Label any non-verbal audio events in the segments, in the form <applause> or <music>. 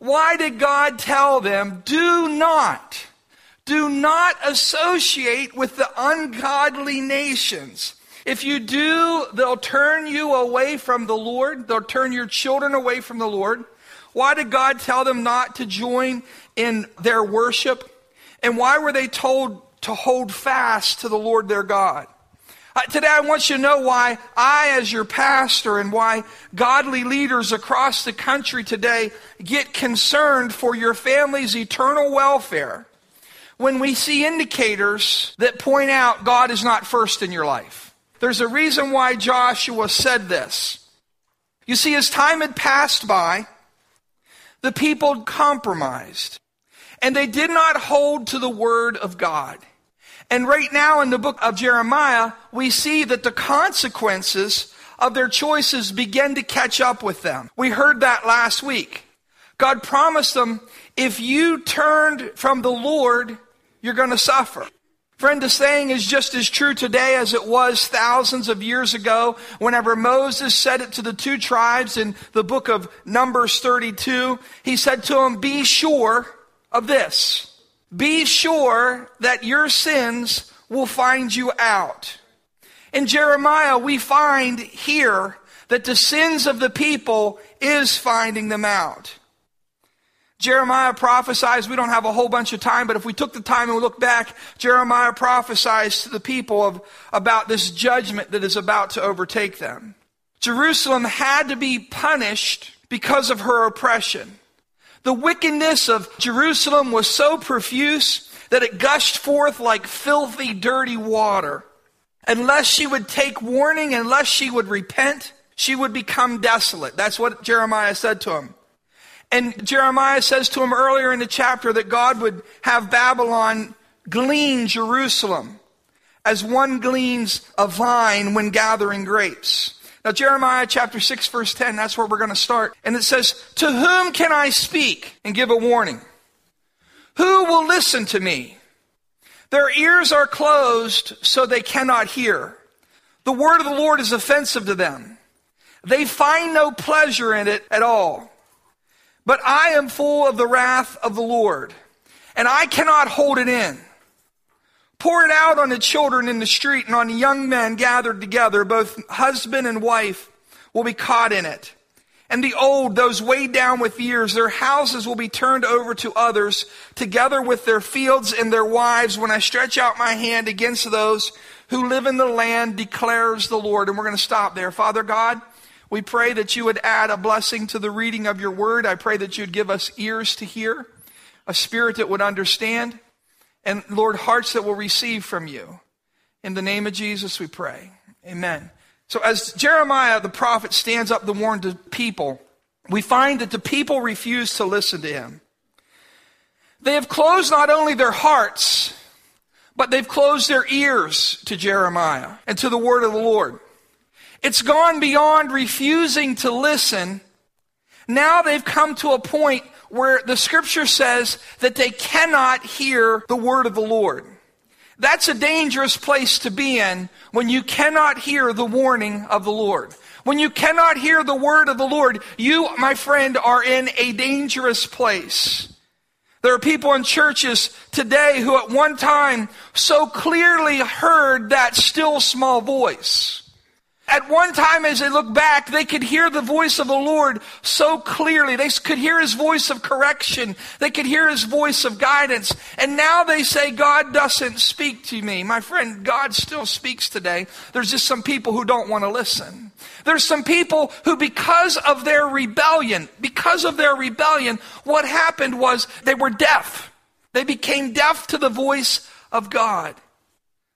Why did God tell them, do not, do not associate with the ungodly nations? If you do, they'll turn you away from the Lord. They'll turn your children away from the Lord. Why did God tell them not to join in their worship? And why were they told to hold fast to the Lord their God? Today, I want you to know why I, as your pastor, and why godly leaders across the country today get concerned for your family's eternal welfare when we see indicators that point out God is not first in your life. There's a reason why Joshua said this. You see, as time had passed by, the people compromised and they did not hold to the word of God. And right now in the book of Jeremiah, we see that the consequences of their choices begin to catch up with them. We heard that last week. God promised them, if you turned from the Lord, you're going to suffer. Friend, the saying is just as true today as it was thousands of years ago whenever Moses said it to the two tribes in the book of Numbers 32. He said to them, be sure of this. Be sure that your sins will find you out. In Jeremiah, we find here that the sins of the people is finding them out. Jeremiah prophesies, we don't have a whole bunch of time, but if we took the time and we look back, Jeremiah prophesies to the people of, about this judgment that is about to overtake them. Jerusalem had to be punished because of her oppression. The wickedness of Jerusalem was so profuse that it gushed forth like filthy, dirty water. Unless she would take warning, unless she would repent, she would become desolate. That's what Jeremiah said to him. And Jeremiah says to him earlier in the chapter that God would have Babylon glean Jerusalem as one gleans a vine when gathering grapes. Now, Jeremiah chapter 6, verse 10, that's where we're going to start. And it says, To whom can I speak and give a warning? Who will listen to me? Their ears are closed, so they cannot hear. The word of the Lord is offensive to them. They find no pleasure in it at all. But I am full of the wrath of the Lord, and I cannot hold it in. Pour it out on the children in the street and on the young men gathered together. Both husband and wife will be caught in it. And the old, those weighed down with years, their houses will be turned over to others, together with their fields and their wives, when I stretch out my hand against those who live in the land, declares the Lord. And we're going to stop there. Father God, we pray that you would add a blessing to the reading of your word. I pray that you'd give us ears to hear, a spirit that would understand, and Lord, hearts that will receive from you. In the name of Jesus, we pray. Amen. So as Jeremiah the prophet stands up to warn the people, we find that the people refuse to listen to him. They have closed not only their hearts, but they've closed their ears to Jeremiah and to the word of the Lord. It's gone beyond refusing to listen. Now they've come to a point where the scripture says that they cannot hear the word of the Lord. That's a dangerous place to be in when you cannot hear the warning of the Lord. When you cannot hear the word of the Lord, you, my friend, are in a dangerous place. There are people in churches today who at one time so clearly heard that still small voice. At one time, as they look back, they could hear the voice of the Lord so clearly. They could hear his voice of correction. They could hear his voice of guidance. And now they say, God doesn't speak to me. My friend, God still speaks today. There's just some people who don't want to listen. There's some people who, because of their rebellion, because of their rebellion, what happened was they were deaf. They became deaf to the voice of God.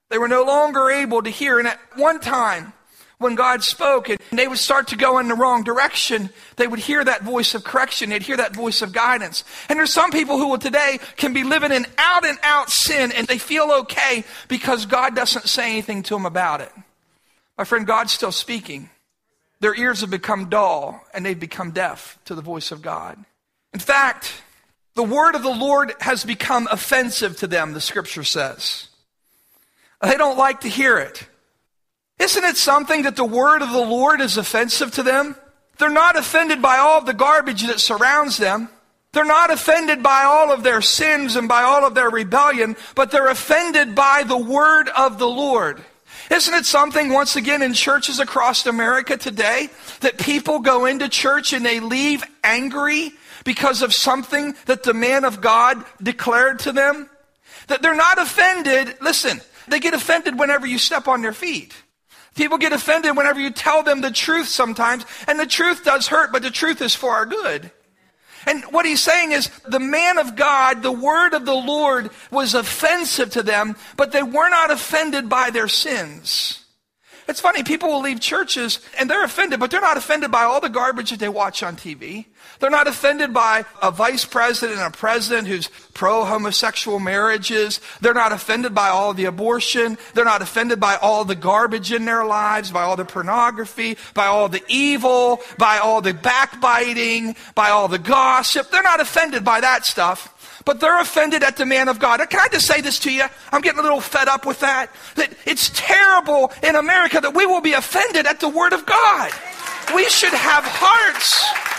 They were no longer able to hear. And at one time, when God spoke and they would start to go in the wrong direction, they would hear that voice of correction. They'd hear that voice of guidance. And there's some people who will today can be living in out and out sin and they feel okay because God doesn't say anything to them about it. My friend, God's still speaking. Their ears have become dull and they've become deaf to the voice of God. In fact, the word of the Lord has become offensive to them, the scripture says. They don't like to hear it. Isn't it something that the word of the Lord is offensive to them? They're not offended by all the garbage that surrounds them. They're not offended by all of their sins and by all of their rebellion, but they're offended by the word of the Lord. Isn't it something, once again, in churches across America today, that people go into church and they leave angry because of something that the man of God declared to them? That they're not offended. Listen, they get offended whenever you step on their feet. People get offended whenever you tell them the truth sometimes, and the truth does hurt, but the truth is for our good. And what he's saying is the man of God, the word of the Lord was offensive to them, but they were not offended by their sins. It's funny, people will leave churches and they're offended, but they're not offended by all the garbage that they watch on TV. They're not offended by a vice president and a president who's pro homosexual marriages. They're not offended by all the abortion. They're not offended by all the garbage in their lives, by all the pornography, by all the evil, by all the backbiting, by all the gossip. They're not offended by that stuff. But they're offended at the man of God. Can I just say this to you? I'm getting a little fed up with that. That it's terrible in America that we will be offended at the word of God. We should have hearts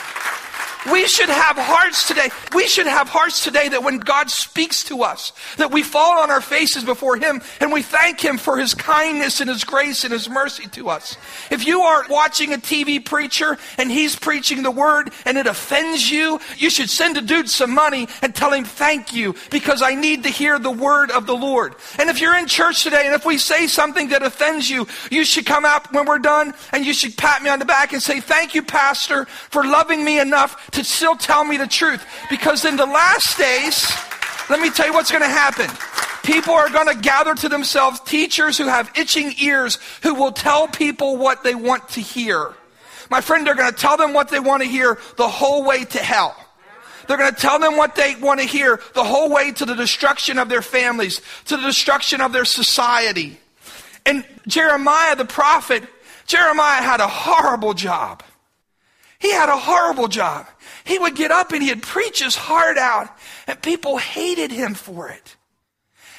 we should have hearts today. We should have hearts today that when God speaks to us, that we fall on our faces before Him and we thank Him for His kindness and His grace and His mercy to us. If you are watching a TV preacher and he's preaching the word and it offends you, you should send a dude some money and tell him thank you because I need to hear the word of the Lord. And if you're in church today and if we say something that offends you, you should come out when we're done and you should pat me on the back and say, thank you, pastor, for loving me enough to still tell me the truth. Because in the last days, let me tell you what's going to happen. People are going to gather to themselves teachers who have itching ears who will tell people what they want to hear. My friend, they're going to tell them what they want to hear the whole way to hell. They're going to tell them what they want to hear the whole way to the destruction of their families, to the destruction of their society. And Jeremiah the prophet, Jeremiah had a horrible job. He had a horrible job. He would get up and he'd preach his heart out, and people hated him for it.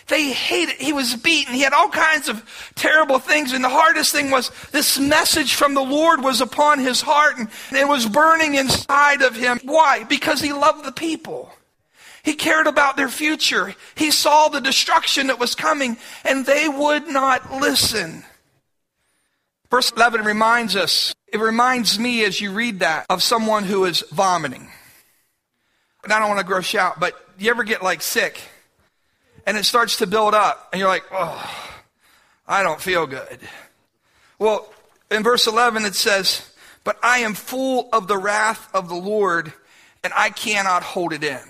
They hated, he was beaten. He had all kinds of terrible things. And the hardest thing was this message from the Lord was upon his heart and it was burning inside of him. Why? Because he loved the people. He cared about their future. He saw the destruction that was coming and they would not listen. Verse 11 reminds us, it reminds me as you read that of someone who is vomiting. And I don't want to gross out, but you ever get like sick and it starts to build up and you're like, oh, I don't feel good. Well, in verse 11 it says, but I am full of the wrath of the Lord and I cannot hold it in.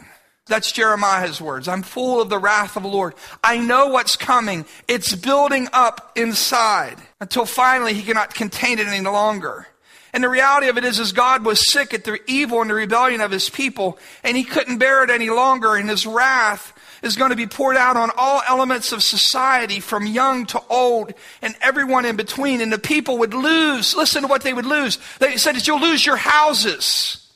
That's Jeremiah's words. I'm full of the wrath of the Lord. I know what's coming. It's building up inside until finally he cannot contain it any longer. And the reality of it is, is God was sick at the evil and the rebellion of his people, and he couldn't bear it any longer, and his wrath is going to be poured out on all elements of society, from young to old, and everyone in between. And the people would lose. Listen to what they would lose. They said that you'll lose your houses.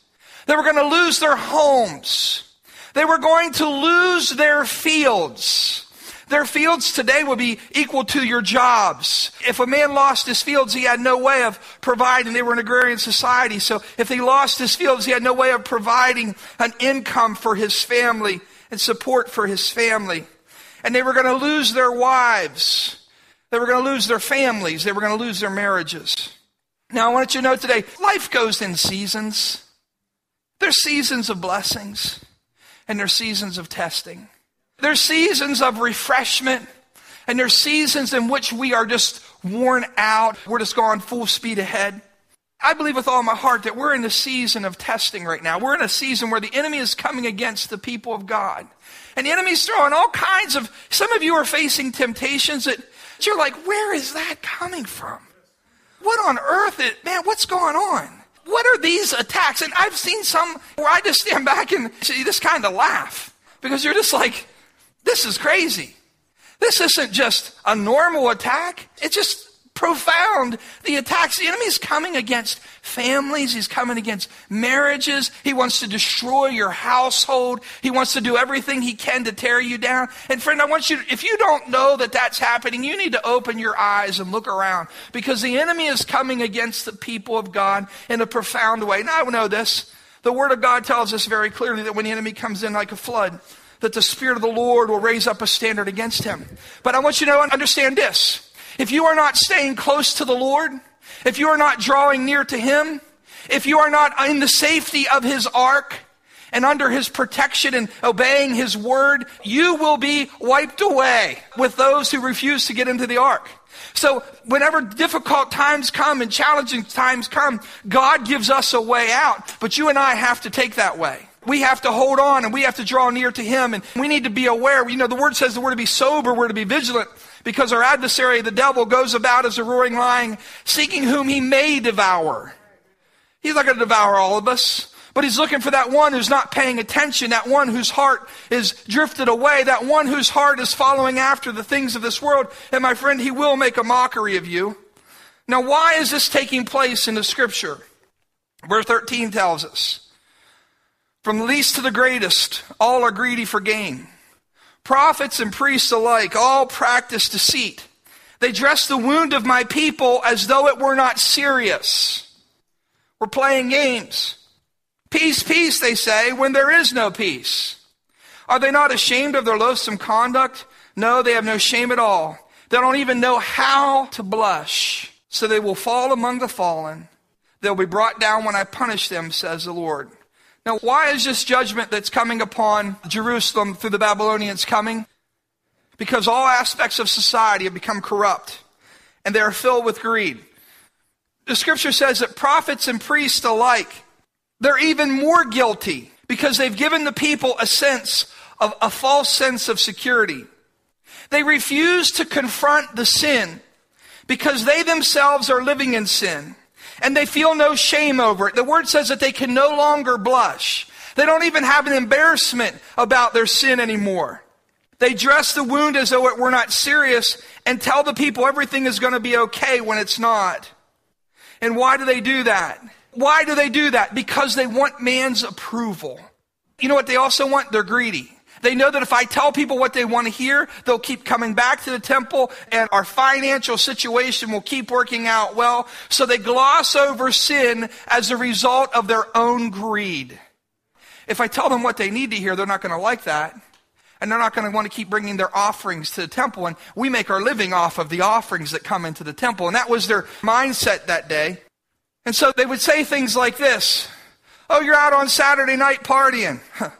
They were going to lose their homes. They were going to lose their fields. Their fields today would be equal to your jobs. If a man lost his fields, he had no way of providing. They were an agrarian society. So if he lost his fields, he had no way of providing an income for his family and support for his family. And they were going to lose their wives. They were going to lose their families. They were going to lose their marriages. Now, I want you to know today life goes in seasons. There's seasons of blessings and there's seasons of testing. There's seasons of refreshment and there's seasons in which we are just worn out. We're just going full speed ahead. I believe with all my heart that we're in a season of testing right now. We're in a season where the enemy is coming against the people of God. And the enemy's throwing all kinds of, some of you are facing temptations that you're like, where is that coming from? What on earth is, man, what's going on? What are these attacks? And I've seen some where I just stand back and this kind of laugh because you're just like, this is crazy. This isn't just a normal attack. It's just profound. The attacks, the enemy is coming against families. He's coming against marriages. He wants to destroy your household. He wants to do everything he can to tear you down. And friend, I want you, if you don't know that that's happening, you need to open your eyes and look around because the enemy is coming against the people of God in a profound way. Now I know this. The Word of God tells us very clearly that when the enemy comes in like a flood, that the Spirit of the Lord will raise up a standard against him. But I want you to understand this. If you are not staying close to the Lord, if you are not drawing near to Him, if you are not in the safety of His ark, and under his protection and obeying his word, you will be wiped away with those who refuse to get into the ark. So whenever difficult times come and challenging times come, God gives us a way out, but you and I have to take that way. We have to hold on and we have to draw near to Him and we need to be aware. You know, the Word says that we're to be sober, we're to be vigilant because our adversary, the devil, goes about as a roaring lion, seeking whom he may devour. He's not going to devour all of us. But he's looking for that one who's not paying attention, that one whose heart is drifted away, that one whose heart is following after the things of this world. And my friend, he will make a mockery of you. Now, why is this taking place in the scripture? Verse 13 tells us From the least to the greatest, all are greedy for gain. Prophets and priests alike all practice deceit. They dress the wound of my people as though it were not serious. We're playing games. Peace, peace, they say, when there is no peace. Are they not ashamed of their loathsome conduct? No, they have no shame at all. They don't even know how to blush. So they will fall among the fallen. They'll be brought down when I punish them, says the Lord. Now, why is this judgment that's coming upon Jerusalem through the Babylonians coming? Because all aspects of society have become corrupt and they are filled with greed. The scripture says that prophets and priests alike they're even more guilty because they've given the people a sense of a false sense of security. They refuse to confront the sin because they themselves are living in sin and they feel no shame over it. The word says that they can no longer blush. They don't even have an embarrassment about their sin anymore. They dress the wound as though it were not serious and tell the people everything is going to be okay when it's not. And why do they do that? Why do they do that? Because they want man's approval. You know what they also want? They're greedy. They know that if I tell people what they want to hear, they'll keep coming back to the temple and our financial situation will keep working out well. So they gloss over sin as a result of their own greed. If I tell them what they need to hear, they're not going to like that. And they're not going to want to keep bringing their offerings to the temple. And we make our living off of the offerings that come into the temple. And that was their mindset that day. And so they would say things like this Oh, you're out on Saturday night partying. <laughs>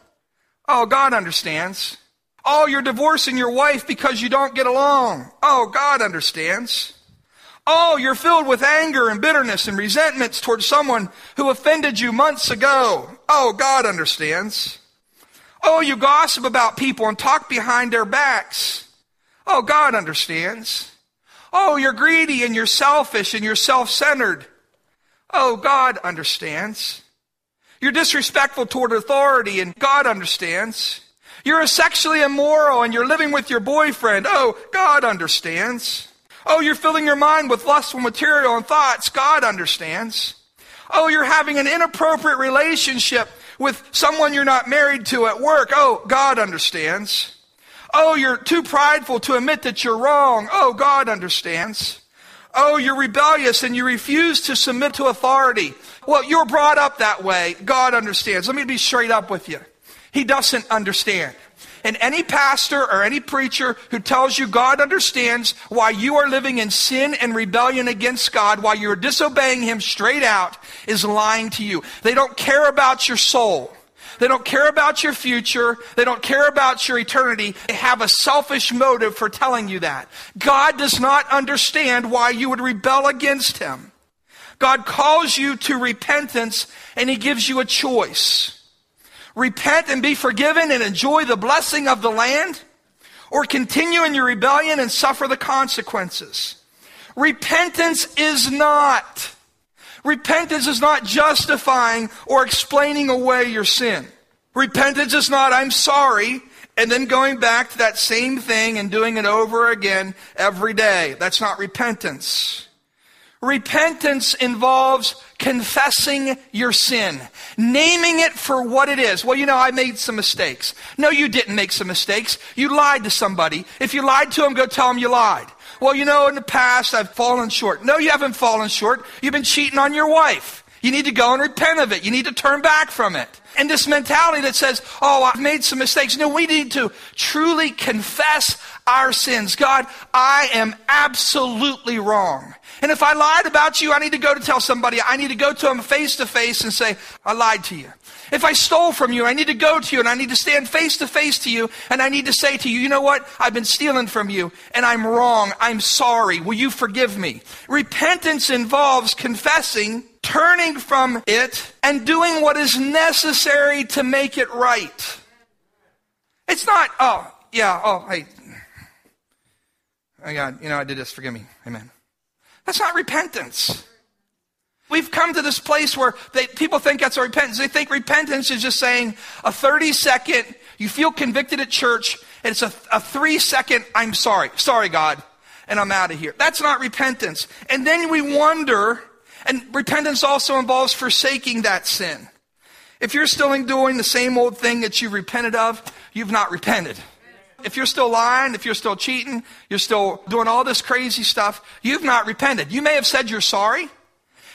oh, God understands. Oh, you're divorcing your wife because you don't get along. Oh, God understands. Oh, you're filled with anger and bitterness and resentments towards someone who offended you months ago. Oh, God understands. Oh, you gossip about people and talk behind their backs. Oh, God understands. Oh, you're greedy and you're selfish and you're self-centered. Oh, God understands. You're disrespectful toward authority, and God understands. You're sexually immoral and you're living with your boyfriend. Oh, God understands. Oh, you're filling your mind with lustful material and thoughts. God understands. Oh, you're having an inappropriate relationship with someone you're not married to at work. Oh, God understands. Oh, you're too prideful to admit that you're wrong. Oh, God understands. Oh, you're rebellious and you refuse to submit to authority. Well, you're brought up that way. God understands. Let me be straight up with you. He doesn't understand. And any pastor or any preacher who tells you God understands why you are living in sin and rebellion against God, why you're disobeying Him straight out, is lying to you. They don't care about your soul. They don't care about your future. They don't care about your eternity. They have a selfish motive for telling you that. God does not understand why you would rebel against Him. God calls you to repentance and He gives you a choice. Repent and be forgiven and enjoy the blessing of the land, or continue in your rebellion and suffer the consequences. Repentance is not Repentance is not justifying or explaining away your sin. Repentance is not, I'm sorry, and then going back to that same thing and doing it over again every day. That's not repentance. Repentance involves confessing your sin, naming it for what it is. Well, you know, I made some mistakes. No, you didn't make some mistakes. You lied to somebody. If you lied to them, go tell them you lied. Well, you know, in the past I've fallen short. No, you haven't fallen short. You've been cheating on your wife. You need to go and repent of it. You need to turn back from it. And this mentality that says, oh, I've made some mistakes. No, we need to truly confess our sins. God, I am absolutely wrong. And if I lied about you, I need to go to tell somebody. I need to go to them face to face and say, I lied to you. If I stole from you, I need to go to you and I need to stand face to face to you and I need to say to you, you know what? I've been stealing from you and I'm wrong. I'm sorry. Will you forgive me? Repentance involves confessing, turning from it, and doing what is necessary to make it right. It's not, oh, yeah, oh, hey, oh God, you know, I did this. Forgive me. Amen. That's not repentance. We've come to this place where they, people think that's a repentance. They think repentance is just saying a 30 second, you feel convicted at church, and it's a, a three second, I'm sorry, sorry God, and I'm out of here. That's not repentance. And then we wonder, and repentance also involves forsaking that sin. If you're still doing the same old thing that you repented of, you've not repented. If you're still lying, if you're still cheating, you're still doing all this crazy stuff, you've not repented. You may have said you're sorry,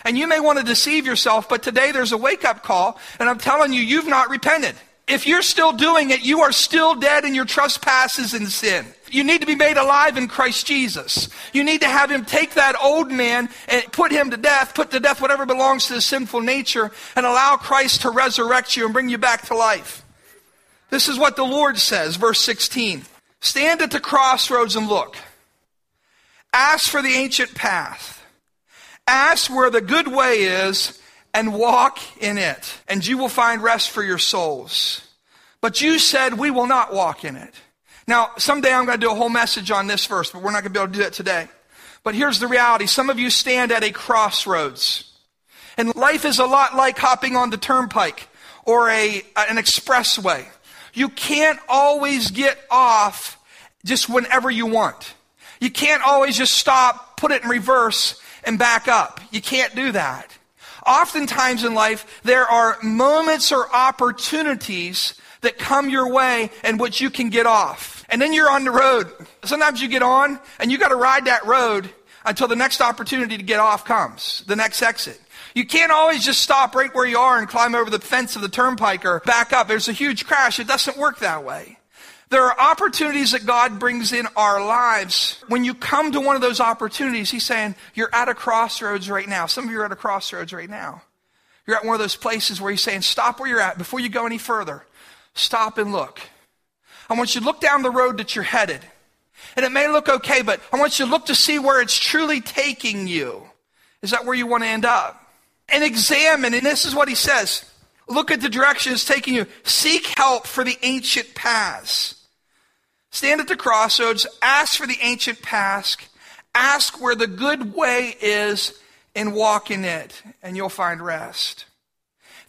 and you may want to deceive yourself, but today there's a wake up call, and I'm telling you, you've not repented. If you're still doing it, you are still dead in your trespasses and sin. You need to be made alive in Christ Jesus. You need to have him take that old man and put him to death, put to death whatever belongs to the sinful nature, and allow Christ to resurrect you and bring you back to life. This is what the Lord says, verse 16. Stand at the crossroads and look. Ask for the ancient path Ask where the good way is and walk in it, and you will find rest for your souls. But you said, We will not walk in it. Now, someday I'm going to do a whole message on this verse, but we're not going to be able to do that today. But here's the reality some of you stand at a crossroads. And life is a lot like hopping on the turnpike or a, an expressway. You can't always get off just whenever you want. You can't always just stop, put it in reverse, and back up. You can't do that. Oftentimes in life, there are moments or opportunities that come your way and which you can get off. And then you're on the road. Sometimes you get on and you got to ride that road until the next opportunity to get off comes, the next exit. You can't always just stop right where you are and climb over the fence of the turnpike or back up. There's a huge crash. It doesn't work that way. There are opportunities that God brings in our lives. When you come to one of those opportunities, He's saying, You're at a crossroads right now. Some of you are at a crossroads right now. You're at one of those places where He's saying, Stop where you're at before you go any further. Stop and look. I want you to look down the road that you're headed. And it may look okay, but I want you to look to see where it's truly taking you. Is that where you want to end up? And examine, and this is what He says. Look at the direction it's taking you. Seek help for the ancient paths. Stand at the crossroads, ask for the ancient path, ask where the good way is, and walk in it, and you'll find rest.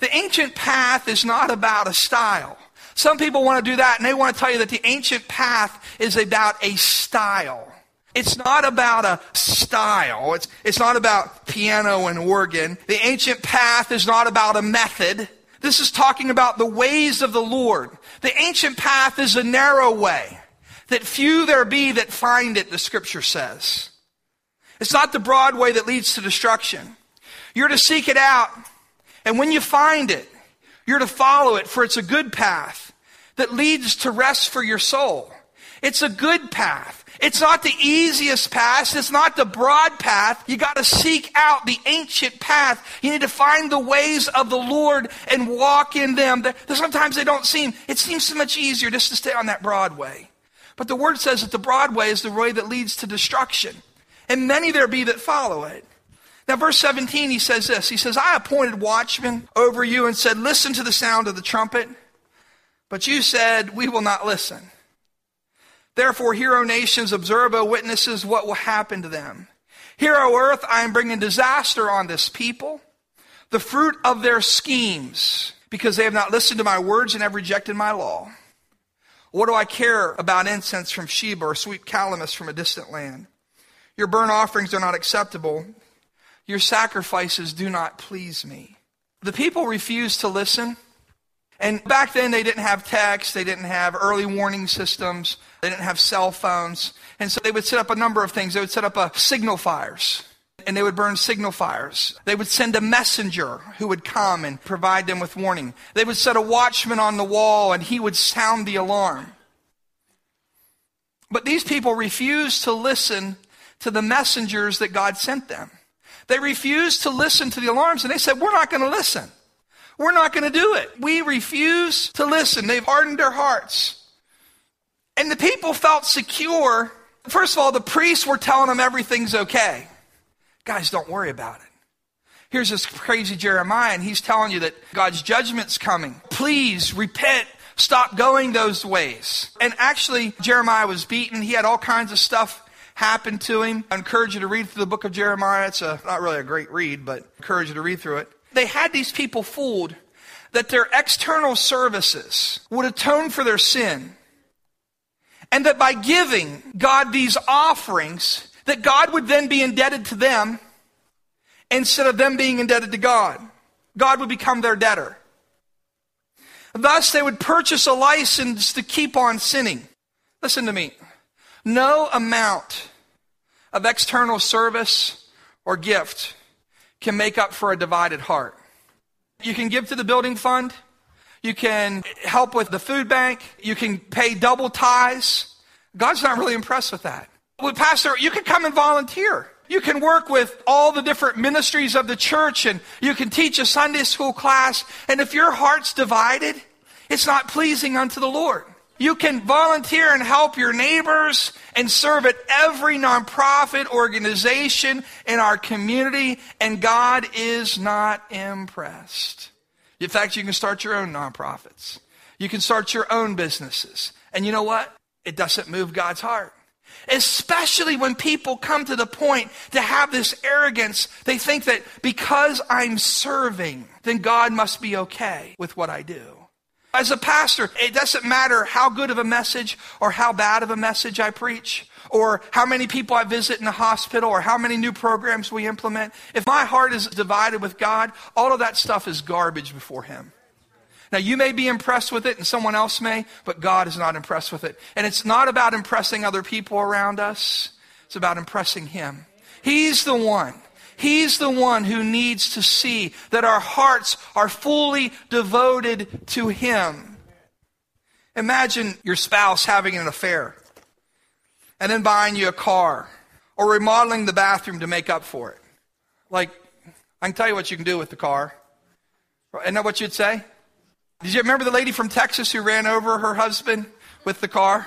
The ancient path is not about a style. Some people want to do that, and they want to tell you that the ancient path is about a style. It's not about a style. It's, it's not about piano and organ. The ancient path is not about a method. This is talking about the ways of the Lord. The ancient path is a narrow way that few there be that find it, the scripture says. It's not the broad way that leads to destruction. You're to seek it out, and when you find it, you're to follow it, for it's a good path that leads to rest for your soul. It's a good path. It's not the easiest path. It's not the broad path. You got to seek out the ancient path. You need to find the ways of the Lord and walk in them. Sometimes they don't seem, it seems so much easier just to stay on that broad way. But the word says that the broad way is the way that leads to destruction. And many there be that follow it. Now, verse 17, he says this. He says, I appointed watchmen over you and said, Listen to the sound of the trumpet. But you said, We will not listen. Therefore, hear, O nations, observe, O witnesses, what will happen to them. Hear, O earth, I am bringing disaster on this people, the fruit of their schemes, because they have not listened to my words and have rejected my law. What do I care about incense from Sheba or sweet calamus from a distant land? Your burnt offerings are not acceptable. Your sacrifices do not please me. The people refused to listen. And back then, they didn't have text, they didn't have early warning systems, they didn't have cell phones. And so they would set up a number of things. They would set up a signal fires. And they would burn signal fires. They would send a messenger who would come and provide them with warning. They would set a watchman on the wall and he would sound the alarm. But these people refused to listen to the messengers that God sent them. They refused to listen to the alarms and they said, We're not going to listen. We're not going to do it. We refuse to listen. They've hardened their hearts. And the people felt secure. First of all, the priests were telling them everything's okay. Guys, don't worry about it. Here's this crazy Jeremiah, and he's telling you that God's judgment's coming. Please repent. Stop going those ways. And actually, Jeremiah was beaten. He had all kinds of stuff happen to him. I encourage you to read through the book of Jeremiah. It's a, not really a great read, but I encourage you to read through it. They had these people fooled that their external services would atone for their sin. And that by giving God these offerings, that God would then be indebted to them instead of them being indebted to God. God would become their debtor. Thus, they would purchase a license to keep on sinning. Listen to me. No amount of external service or gift can make up for a divided heart. You can give to the building fund. You can help with the food bank. You can pay double tithes. God's not really impressed with that. Well, Pastor, you can come and volunteer. You can work with all the different ministries of the church and you can teach a Sunday school class. And if your heart's divided, it's not pleasing unto the Lord. You can volunteer and help your neighbors and serve at every nonprofit organization in our community, and God is not impressed. In fact, you can start your own nonprofits. You can start your own businesses. And you know what? It doesn't move God's heart. Especially when people come to the point to have this arrogance, they think that because I'm serving, then God must be okay with what I do. As a pastor, it doesn't matter how good of a message or how bad of a message I preach or how many people I visit in the hospital or how many new programs we implement. If my heart is divided with God, all of that stuff is garbage before Him. Now, you may be impressed with it and someone else may, but God is not impressed with it. And it's not about impressing other people around us, it's about impressing Him. He's the one. He's the one who needs to see that our hearts are fully devoted to Him. Imagine your spouse having an affair and then buying you a car or remodeling the bathroom to make up for it. Like, I can tell you what you can do with the car. Isn't that what you'd say? Did you remember the lady from Texas who ran over her husband with the car?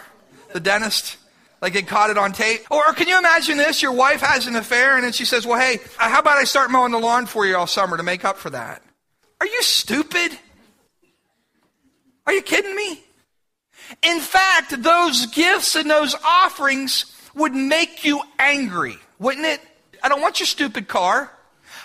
The dentist? Like they caught it on tape. Or can you imagine this? Your wife has an affair and then she says, well, hey, uh, how about I start mowing the lawn for you all summer to make up for that? Are you stupid? Are you kidding me? In fact, those gifts and those offerings would make you angry, wouldn't it? I don't want your stupid car.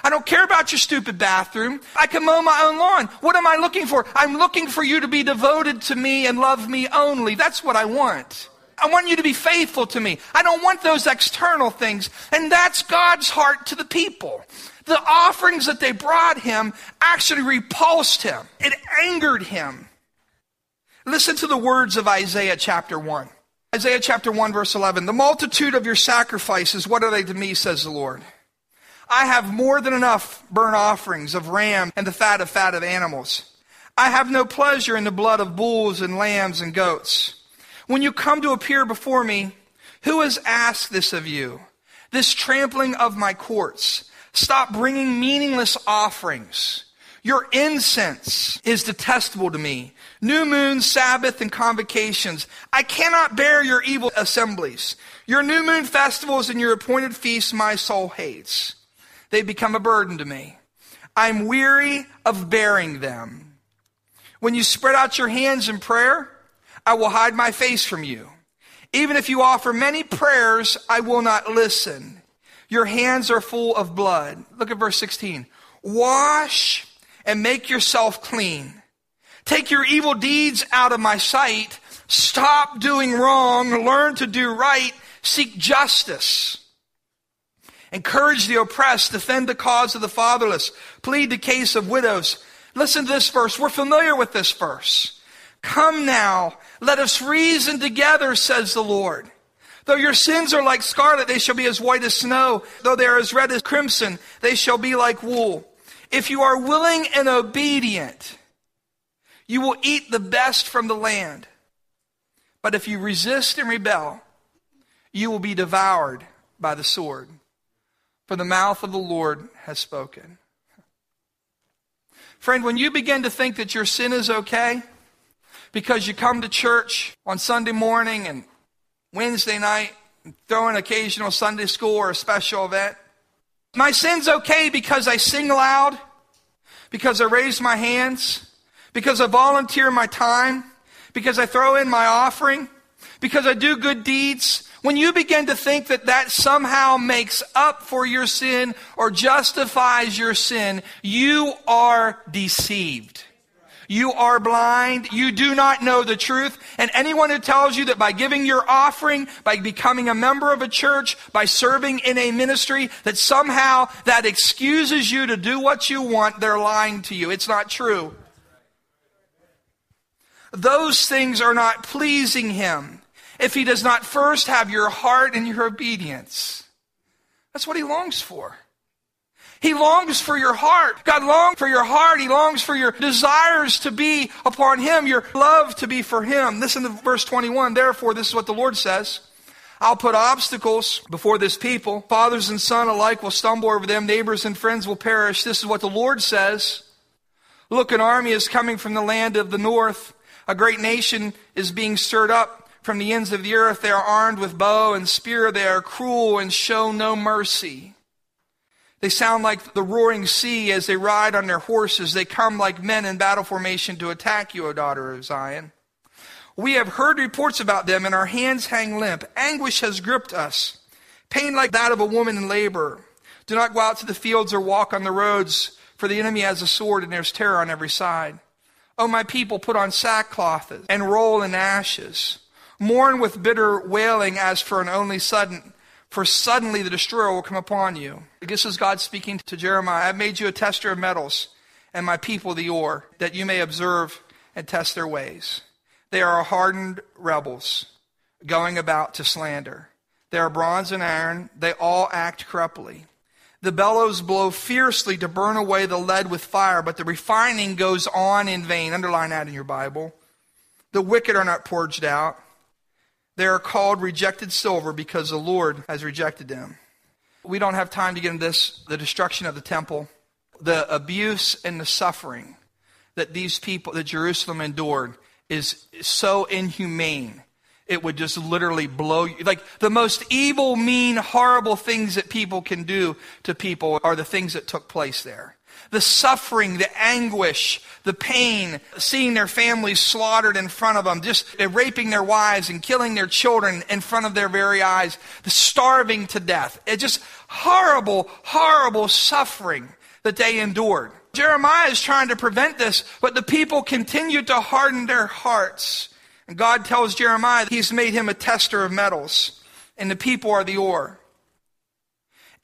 I don't care about your stupid bathroom. I can mow my own lawn. What am I looking for? I'm looking for you to be devoted to me and love me only. That's what I want. I want you to be faithful to me. I don't want those external things. And that's God's heart to the people. The offerings that they brought him actually repulsed him. It angered him. Listen to the words of Isaiah chapter 1. Isaiah chapter 1 verse 11. The multitude of your sacrifices, what are they to me, says the Lord? I have more than enough burnt offerings of ram and the fat of fat of animals. I have no pleasure in the blood of bulls and lambs and goats. When you come to appear before me, who has asked this of you? This trampling of my courts. Stop bringing meaningless offerings. Your incense is detestable to me. New moon, Sabbath, and convocations. I cannot bear your evil assemblies. Your new moon festivals and your appointed feasts my soul hates. They become a burden to me. I'm weary of bearing them. When you spread out your hands in prayer, I will hide my face from you. Even if you offer many prayers, I will not listen. Your hands are full of blood. Look at verse 16. Wash and make yourself clean. Take your evil deeds out of my sight. Stop doing wrong. Learn to do right. Seek justice. Encourage the oppressed. Defend the cause of the fatherless. Plead the case of widows. Listen to this verse. We're familiar with this verse. Come now, let us reason together, says the Lord. Though your sins are like scarlet, they shall be as white as snow. Though they are as red as crimson, they shall be like wool. If you are willing and obedient, you will eat the best from the land. But if you resist and rebel, you will be devoured by the sword. For the mouth of the Lord has spoken. Friend, when you begin to think that your sin is okay, because you come to church on Sunday morning and Wednesday night, and throw an occasional Sunday school or a special event. My sin's okay because I sing loud, because I raise my hands, because I volunteer my time, because I throw in my offering, because I do good deeds. When you begin to think that that somehow makes up for your sin or justifies your sin, you are deceived. You are blind. You do not know the truth. And anyone who tells you that by giving your offering, by becoming a member of a church, by serving in a ministry, that somehow that excuses you to do what you want, they're lying to you. It's not true. Those things are not pleasing Him if He does not first have your heart and your obedience. That's what He longs for. He longs for your heart. God longs for your heart. He longs for your desires to be upon Him, your love to be for Him. Listen to verse 21. Therefore, this is what the Lord says. I'll put obstacles before this people. Fathers and son alike will stumble over them. Neighbors and friends will perish. This is what the Lord says. Look, an army is coming from the land of the north. A great nation is being stirred up from the ends of the earth. They are armed with bow and spear. They are cruel and show no mercy. They sound like the roaring sea as they ride on their horses. They come like men in battle formation to attack you, O daughter of Zion. We have heard reports about them, and our hands hang limp. Anguish has gripped us, pain like that of a woman in labor. Do not go out to the fields or walk on the roads, for the enemy has a sword, and there's terror on every side. O my people, put on sackcloth and roll in ashes. Mourn with bitter wailing as for an only son for suddenly the destroyer will come upon you. This is God speaking to Jeremiah. I've made you a tester of metals, and my people the ore, that you may observe and test their ways. They are hardened rebels, going about to slander. They are bronze and iron. They all act corruptly. The bellows blow fiercely to burn away the lead with fire, but the refining goes on in vain. Underline that in your Bible. The wicked are not purged out. They are called rejected silver because the Lord has rejected them. We don't have time to get into this, the destruction of the temple, the abuse and the suffering that these people, that Jerusalem endured, is so inhumane. It would just literally blow you. Like the most evil, mean, horrible things that people can do to people are the things that took place there the suffering, the anguish, the pain, seeing their families slaughtered in front of them, just raping their wives and killing their children in front of their very eyes, the starving to death. It's just horrible, horrible suffering that they endured. Jeremiah is trying to prevent this, but the people continued to harden their hearts. And God tells Jeremiah that he's made him a tester of metals, and the people are the ore.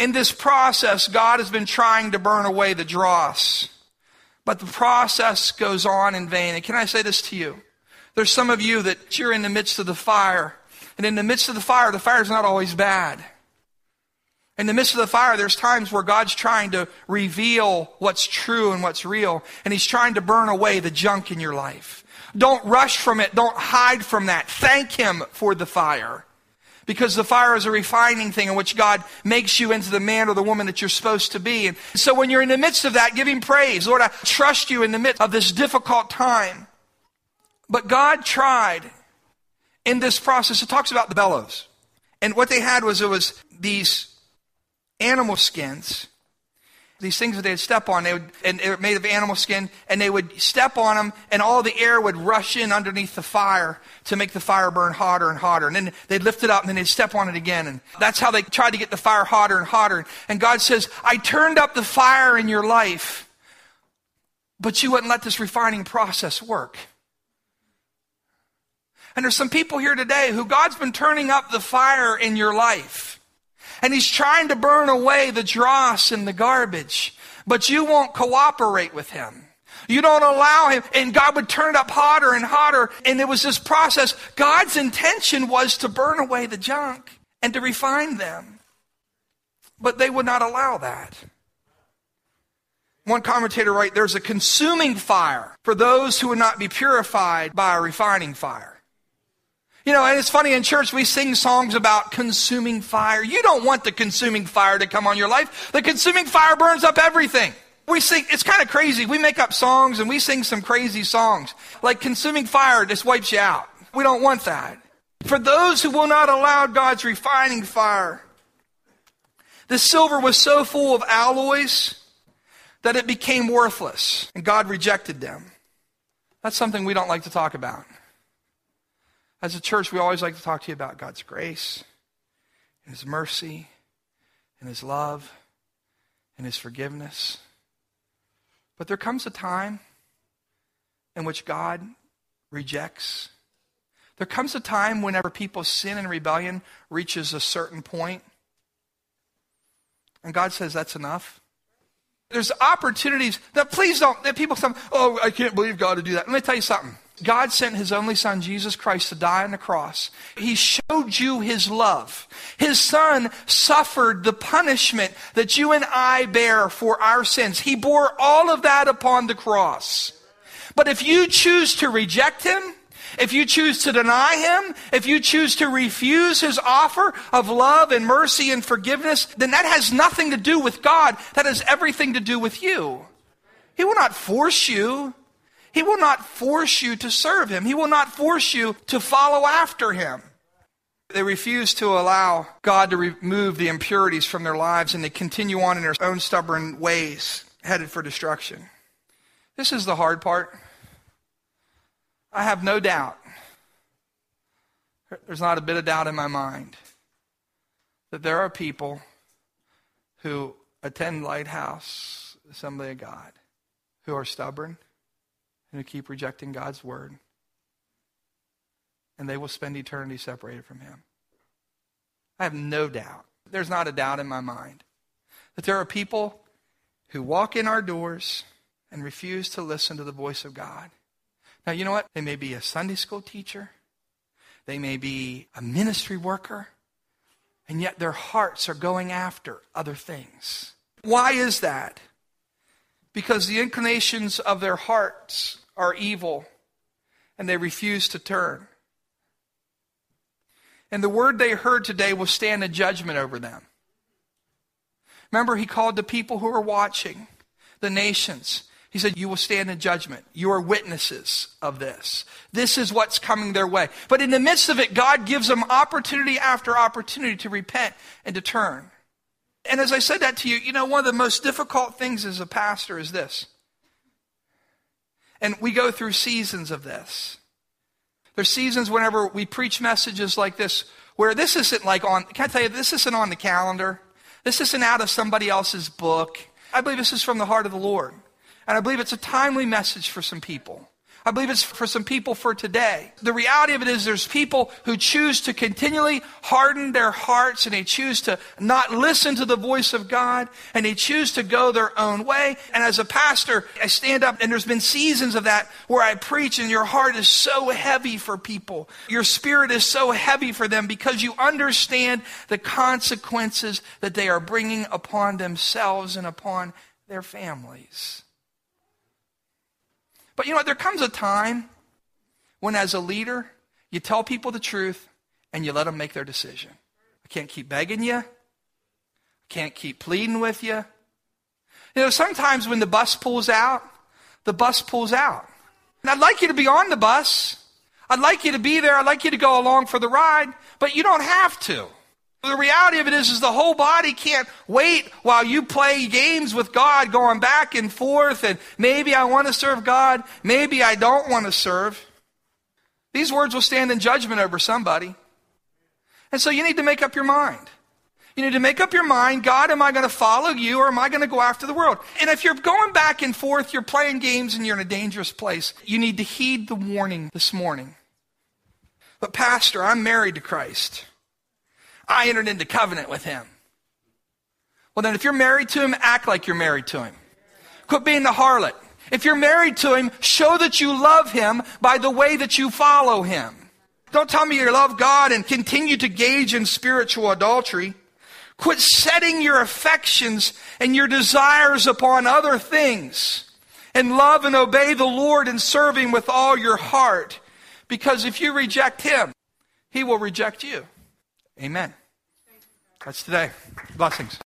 In this process, God has been trying to burn away the dross. But the process goes on in vain. And can I say this to you? There's some of you that you're in the midst of the fire. And in the midst of the fire, the fire is not always bad. In the midst of the fire, there's times where God's trying to reveal what's true and what's real. And He's trying to burn away the junk in your life. Don't rush from it. Don't hide from that. Thank Him for the fire because the fire is a refining thing in which God makes you into the man or the woman that you're supposed to be. And so when you're in the midst of that, give Him praise. Lord, I trust you in the midst of this difficult time. But God tried in this process. It talks about the bellows. And what they had was it was these animal skins these things that they'd step on, they would, and they were made of animal skin, and they would step on them, and all the air would rush in underneath the fire to make the fire burn hotter and hotter. And then they'd lift it up, and then they'd step on it again. And that's how they tried to get the fire hotter and hotter. And God says, I turned up the fire in your life, but you wouldn't let this refining process work. And there's some people here today who God's been turning up the fire in your life and he's trying to burn away the dross and the garbage, but you won't cooperate with him. You don't allow him. And God would turn it up hotter and hotter. And it was this process. God's intention was to burn away the junk and to refine them. But they would not allow that. One commentator writes, there's a consuming fire for those who would not be purified by a refining fire. You know, and it's funny in church we sing songs about consuming fire. You don't want the consuming fire to come on your life. The consuming fire burns up everything. We sing, it's kind of crazy. We make up songs and we sing some crazy songs. Like consuming fire just wipes you out. We don't want that. For those who will not allow God's refining fire, the silver was so full of alloys that it became worthless and God rejected them. That's something we don't like to talk about. As a church, we always like to talk to you about God's grace and His mercy and His love and His forgiveness. But there comes a time in which God rejects. There comes a time whenever people's sin and rebellion reaches a certain point, and God says, That's enough. There's opportunities that please don't, that people say, Oh, I can't believe God to do that. Let me tell you something. God sent his only son, Jesus Christ, to die on the cross. He showed you his love. His son suffered the punishment that you and I bear for our sins. He bore all of that upon the cross. But if you choose to reject him, if you choose to deny him, if you choose to refuse his offer of love and mercy and forgiveness, then that has nothing to do with God. That has everything to do with you. He will not force you he will not force you to serve him. He will not force you to follow after him. They refuse to allow God to remove the impurities from their lives and they continue on in their own stubborn ways, headed for destruction. This is the hard part. I have no doubt, there's not a bit of doubt in my mind, that there are people who attend Lighthouse Assembly of God who are stubborn and who keep rejecting God's word. And they will spend eternity separated from Him. I have no doubt, there's not a doubt in my mind, that there are people who walk in our doors and refuse to listen to the voice of God. Now, you know what? They may be a Sunday school teacher, they may be a ministry worker, and yet their hearts are going after other things. Why is that? Because the inclinations of their hearts are evil and they refuse to turn. And the word they heard today will stand in judgment over them. Remember, he called the people who are watching, the nations. He said, You will stand in judgment. You are witnesses of this. This is what's coming their way. But in the midst of it, God gives them opportunity after opportunity to repent and to turn. And as I said that to you, you know, one of the most difficult things as a pastor is this and we go through seasons of this. There's seasons whenever we preach messages like this where this isn't like on, can I tell you, this isn't on the calendar. This isn't out of somebody else's book. I believe this is from the heart of the Lord. And I believe it's a timely message for some people. I believe it's for some people for today. The reality of it is there's people who choose to continually harden their hearts and they choose to not listen to the voice of God and they choose to go their own way. And as a pastor, I stand up and there's been seasons of that where I preach and your heart is so heavy for people. Your spirit is so heavy for them because you understand the consequences that they are bringing upon themselves and upon their families. But you know what? There comes a time when, as a leader, you tell people the truth and you let them make their decision. I can't keep begging you. I can't keep pleading with you. You know, sometimes when the bus pulls out, the bus pulls out. And I'd like you to be on the bus. I'd like you to be there. I'd like you to go along for the ride, but you don't have to. The reality of it is, is the whole body can't wait while you play games with God, going back and forth, and maybe I want to serve God, maybe I don't want to serve. These words will stand in judgment over somebody. And so you need to make up your mind. You need to make up your mind, God, am I going to follow you or am I going to go after the world? And if you're going back and forth, you're playing games and you're in a dangerous place, you need to heed the warning this morning. But Pastor, I'm married to Christ. I entered into covenant with him. Well, then, if you're married to him, act like you're married to him. Quit being the harlot. If you're married to him, show that you love him by the way that you follow him. Don't tell me you love God and continue to gauge in spiritual adultery. Quit setting your affections and your desires upon other things. And love and obey the Lord and serve him with all your heart. Because if you reject him, he will reject you. Amen. That's today. Blessings.